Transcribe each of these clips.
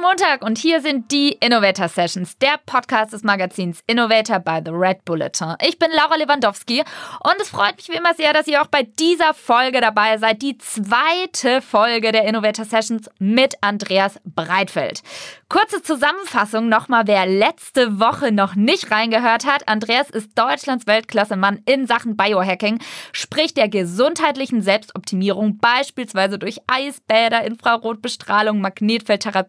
Montag und hier sind die Innovator Sessions, der Podcast des Magazins Innovator by The Red Bulletin. Ich bin Laura Lewandowski und es freut mich wie immer sehr, dass ihr auch bei dieser Folge dabei seid. Die zweite Folge der Innovator Sessions mit Andreas Breitfeld. Kurze Zusammenfassung nochmal, wer letzte Woche noch nicht reingehört hat. Andreas ist Deutschlands Weltklasse-Mann in Sachen Biohacking, sprich der gesundheitlichen Selbstoptimierung, beispielsweise durch Eisbäder, Infrarotbestrahlung,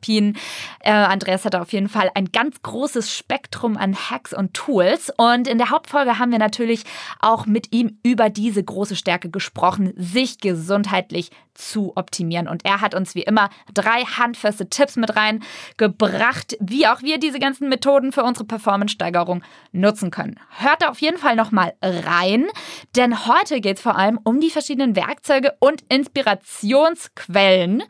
Magnetfeldtherapien. Äh, Andreas hatte auf jeden Fall ein ganz großes Spektrum an Hacks und Tools. Und in der Hauptfolge haben wir natürlich auch mit ihm über diese große Stärke gesprochen, sich gesundheitlich zu optimieren. Und er hat uns wie immer drei handfeste Tipps mit reingebracht, wie auch wir diese ganzen Methoden für unsere Performance-Steigerung nutzen können. Hört da auf jeden Fall nochmal rein, denn heute geht es vor allem um die verschiedenen Werkzeuge und Inspirationsquellen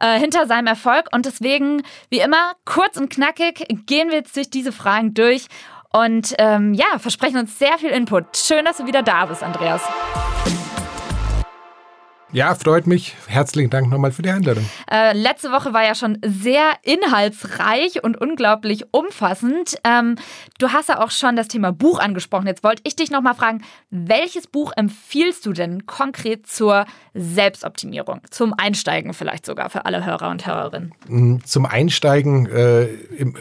äh, hinter seinem Erfolg. Und deswegen, wie immer, kurz und knackig gehen wir jetzt durch diese Fragen durch. Und ähm, ja, versprechen uns sehr viel Input. Schön, dass du wieder da bist, Andreas. Ja, freut mich. Herzlichen Dank nochmal für die Einladung. Äh, letzte Woche war ja schon sehr inhaltsreich und unglaublich umfassend. Ähm, du hast ja auch schon das Thema Buch angesprochen. Jetzt wollte ich dich nochmal fragen, welches Buch empfiehlst du denn konkret zur Selbstoptimierung? Zum Einsteigen vielleicht sogar für alle Hörer und Hörerinnen? Mm, zum Einsteigen äh, im,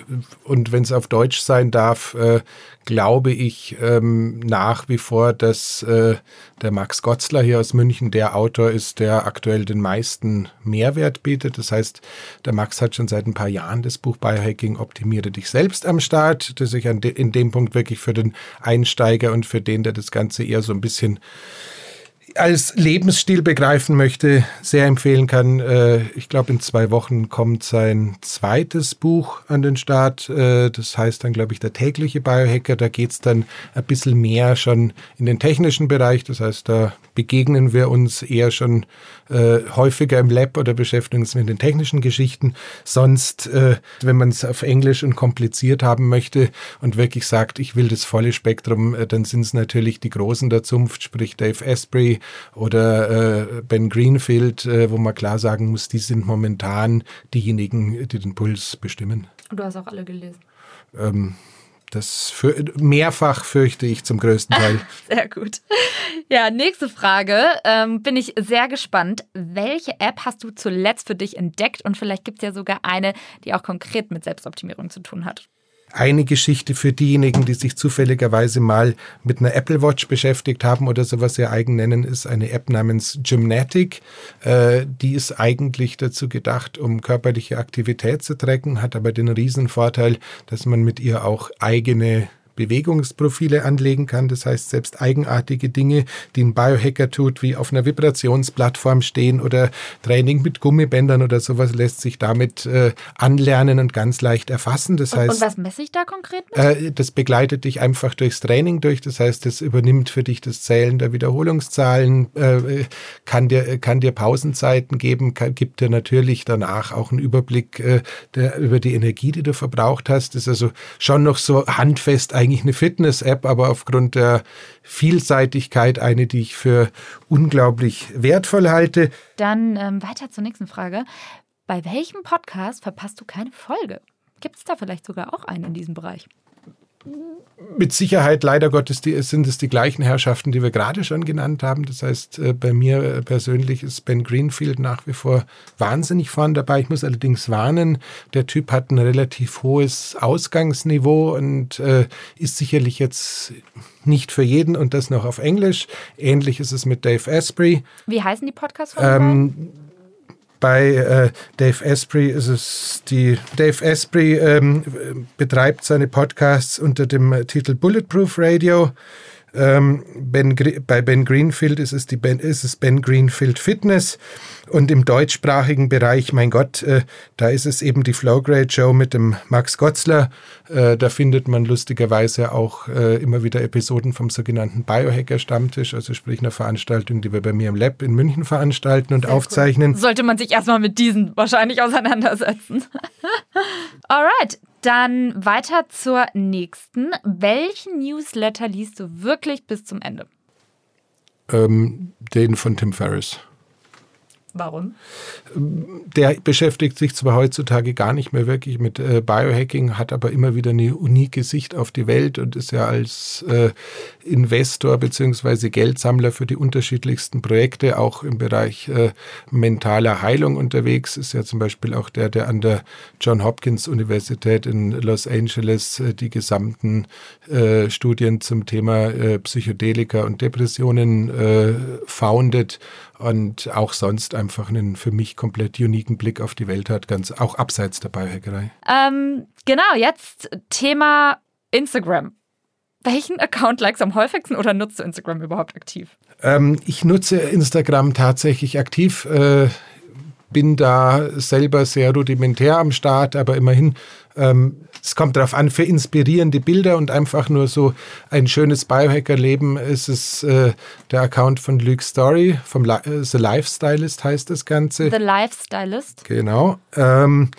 und wenn es auf Deutsch sein darf, äh, glaube ich ähm, nach wie vor, dass äh, der Max Gotzler hier aus München der Autor ist, der aktuell den meisten Mehrwert bietet. Das heißt, der Max hat schon seit ein paar Jahren das Buch Biohacking Optimiere dich selbst am Start, das ich de in dem Punkt wirklich für den Einsteiger und für den, der das Ganze eher so ein bisschen als Lebensstil begreifen möchte, sehr empfehlen kann. Äh, ich glaube, in zwei Wochen kommt sein zweites Buch an den Start. Äh, das heißt dann, glaube ich, der tägliche Biohacker. Da geht es dann ein bisschen mehr schon in den technischen Bereich. Das heißt, da begegnen wir uns eher schon äh, häufiger im Lab oder beschäftigen uns mit den technischen Geschichten. Sonst, äh, wenn man es auf Englisch und kompliziert haben möchte und wirklich sagt, ich will das volle Spektrum, äh, dann sind es natürlich die Großen der Zunft, sprich Dave Asprey oder äh, Ben Greenfield, äh, wo man klar sagen muss, die sind momentan diejenigen, die den Puls bestimmen. Und du hast auch alle gelesen. Ähm, das für, mehrfach fürchte ich zum größten Teil. sehr gut. Ja, nächste Frage. Ähm, bin ich sehr gespannt. Welche App hast du zuletzt für dich entdeckt? Und vielleicht gibt es ja sogar eine, die auch konkret mit Selbstoptimierung zu tun hat eine Geschichte für diejenigen, die sich zufälligerweise mal mit einer Apple Watch beschäftigt haben oder sowas sie eigen nennen, ist eine App namens Gymnatic. Äh, die ist eigentlich dazu gedacht, um körperliche Aktivität zu tracken, hat aber den Riesenvorteil, dass man mit ihr auch eigene Bewegungsprofile anlegen kann. Das heißt, selbst eigenartige Dinge, die ein Biohacker tut, wie auf einer Vibrationsplattform stehen oder Training mit Gummibändern oder sowas, lässt sich damit äh, anlernen und ganz leicht erfassen. Das und, heißt, und was messe ich da konkret mit? Äh, das begleitet dich einfach durchs Training durch. Das heißt, es übernimmt für dich das Zählen der Wiederholungszahlen, äh, kann, dir, kann dir Pausenzeiten geben, kann, gibt dir natürlich danach auch einen Überblick äh, der, über die Energie, die du verbraucht hast. Das ist also schon noch so handfest eigentlich eigentlich eine Fitness-App, aber aufgrund der Vielseitigkeit eine, die ich für unglaublich wertvoll halte. Dann ähm, weiter zur nächsten Frage. Bei welchem Podcast verpasst du keine Folge? Gibt es da vielleicht sogar auch einen in diesem Bereich? Mit Sicherheit, leider Gottes, die, sind es die gleichen Herrschaften, die wir gerade schon genannt haben. Das heißt, äh, bei mir äh, persönlich ist Ben Greenfield nach wie vor wahnsinnig vorn dabei. Ich muss allerdings warnen, der Typ hat ein relativ hohes Ausgangsniveau und äh, ist sicherlich jetzt nicht für jeden und das noch auf Englisch. Ähnlich ist es mit Dave Asprey. Wie heißen die Podcasts von ähm, bei äh, Dave Asprey ist es die Dave Asprey ähm, betreibt seine Podcasts unter dem Titel Bulletproof Radio. Ähm, ben, bei Ben Greenfield ist es, die ben, ist es Ben Greenfield Fitness und im deutschsprachigen Bereich, mein Gott, äh, da ist es eben die Flowgrade Show mit dem Max Gotzler. Äh, da findet man lustigerweise auch äh, immer wieder Episoden vom sogenannten Biohacker Stammtisch, also sprich einer Veranstaltung, die wir bei mir im Lab in München veranstalten und Sehr aufzeichnen. Cool. Sollte man sich erstmal mit diesen wahrscheinlich auseinandersetzen. Alright, dann weiter zur nächsten. Welchen Newsletter liest du wirklich bis zum Ende? Ähm, den von Tim Ferriss. Warum? Der beschäftigt sich zwar heutzutage gar nicht mehr wirklich mit äh, Biohacking, hat aber immer wieder eine unique Sicht auf die Welt und ist ja als äh, Investor bzw. Geldsammler für die unterschiedlichsten Projekte auch im Bereich äh, mentaler Heilung unterwegs. Ist ja zum Beispiel auch der, der an der John Hopkins Universität in Los Angeles die gesamten Studien zum Thema Psychedelika und Depressionen foundet und auch sonst einfach einen für mich komplett uniken Blick auf die Welt hat, ganz auch abseits der Biohackerei. Ähm, genau, jetzt Thema Instagram. Welchen Account likes am häufigsten oder nutzt du Instagram überhaupt aktiv? Ähm, ich nutze Instagram tatsächlich aktiv. Äh, bin da selber sehr rudimentär am Start, aber immerhin, ähm, es kommt darauf an, für inspirierende Bilder und einfach nur so ein schönes Biohacker-Leben ist es äh, der Account von Luke Story, vom Li äh, The Lifestylist heißt das Ganze. The Lifestylist. Genau. Ähm,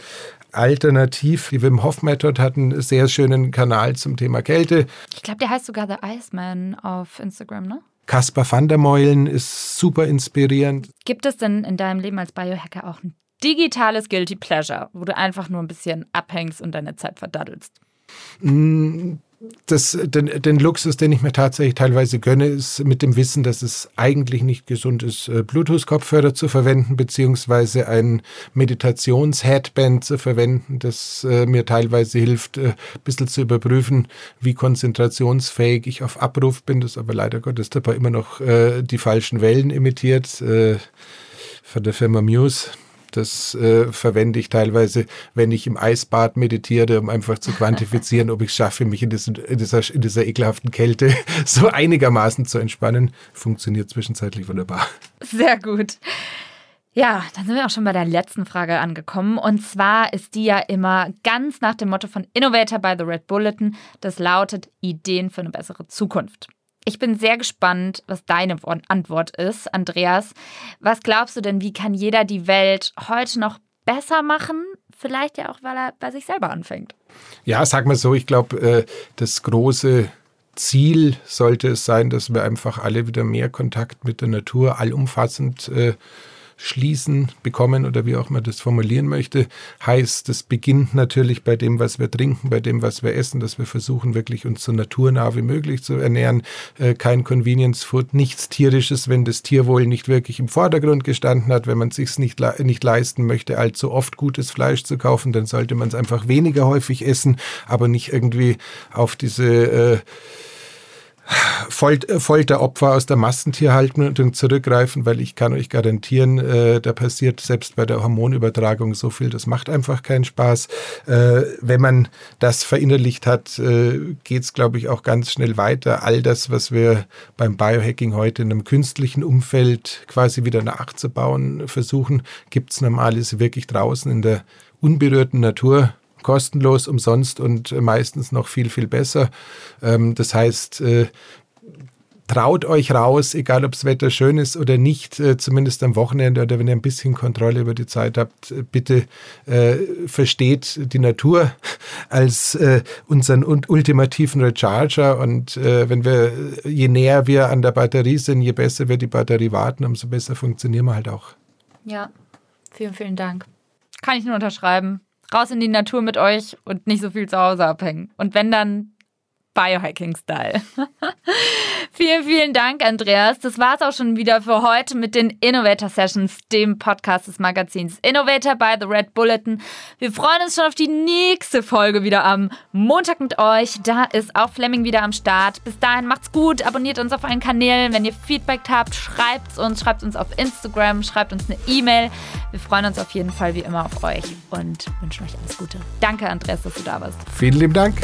Alternativ, die Wim Hof Method hat einen sehr schönen Kanal zum Thema Kälte. Ich glaube, der heißt sogar The Iceman auf Instagram, ne? Kaspar van der Meulen ist super inspirierend. Gibt es denn in deinem Leben als Biohacker auch ein digitales Guilty Pleasure, wo du einfach nur ein bisschen abhängst und deine Zeit verdaddelst? Das, den, den, Luxus, den ich mir tatsächlich teilweise gönne, ist mit dem Wissen, dass es eigentlich nicht gesund ist, äh, Bluetooth-Kopfhörer zu verwenden, beziehungsweise ein Meditations-Headband zu verwenden, das äh, mir teilweise hilft, äh, ein bisschen zu überprüfen, wie konzentrationsfähig ich auf Abruf bin, das aber leider Gottes dabei immer noch äh, die falschen Wellen imitiert, äh, von der Firma Muse. Das äh, verwende ich teilweise, wenn ich im Eisbad meditiere, um einfach zu quantifizieren, ob ich es schaffe, mich in, diesen, in, dieser, in dieser ekelhaften Kälte so einigermaßen zu entspannen. Funktioniert zwischenzeitlich wunderbar. Sehr gut. Ja, dann sind wir auch schon bei der letzten Frage angekommen. Und zwar ist die ja immer ganz nach dem Motto von Innovator by the Red Bulletin. Das lautet Ideen für eine bessere Zukunft. Ich bin sehr gespannt, was deine Antwort ist, Andreas. Was glaubst du denn, wie kann jeder die Welt heute noch besser machen? Vielleicht ja auch, weil er bei sich selber anfängt. Ja, sag mal so, ich glaube, äh, das große Ziel sollte es sein, dass wir einfach alle wieder mehr Kontakt mit der Natur allumfassend äh, schließen, bekommen oder wie auch man das formulieren möchte, heißt, das beginnt natürlich bei dem, was wir trinken, bei dem, was wir essen, dass wir versuchen, wirklich uns so naturnah wie möglich zu ernähren. Äh, kein Convenience Food, nichts Tierisches, wenn das Tierwohl nicht wirklich im Vordergrund gestanden hat. Wenn man es sich nicht, nicht leisten möchte, allzu oft gutes Fleisch zu kaufen, dann sollte man es einfach weniger häufig essen, aber nicht irgendwie auf diese äh, Folt Folteropfer aus der Massentierhaltung zurückgreifen, weil ich kann euch garantieren, äh, da passiert selbst bei der Hormonübertragung so viel, das macht einfach keinen Spaß. Äh, wenn man das verinnerlicht hat, äh, geht es, glaube ich, auch ganz schnell weiter. All das, was wir beim Biohacking heute in einem künstlichen Umfeld quasi wieder nachzubauen versuchen, gibt es normales wirklich draußen in der unberührten Natur kostenlos, umsonst und meistens noch viel, viel besser. Ähm, das heißt, äh, traut euch raus, egal ob das Wetter schön ist oder nicht, äh, zumindest am Wochenende oder wenn ihr ein bisschen Kontrolle über die Zeit habt, äh, bitte äh, versteht die Natur als äh, unseren ultimativen Recharger und äh, wenn wir, je näher wir an der Batterie sind, je besser wir die Batterie warten, umso besser funktionieren wir halt auch. Ja, vielen, vielen Dank. Kann ich nur unterschreiben raus in die Natur mit euch und nicht so viel zu Hause abhängen. Und wenn dann Biohacking-Style. vielen, vielen Dank, Andreas. Das war es auch schon wieder für heute mit den Innovator Sessions, dem Podcast des Magazins Innovator by The Red Bulletin. Wir freuen uns schon auf die nächste Folge wieder am Montag mit euch. Da ist auch Fleming wieder am Start. Bis dahin macht's gut, abonniert uns auf allen Kanälen. Wenn ihr Feedback habt, schreibt uns, schreibt uns auf Instagram, schreibt uns eine E-Mail. Wir freuen uns auf jeden Fall wie immer auf euch und wünschen euch alles Gute. Danke, Andreas, dass du da warst. Vielen lieben Dank.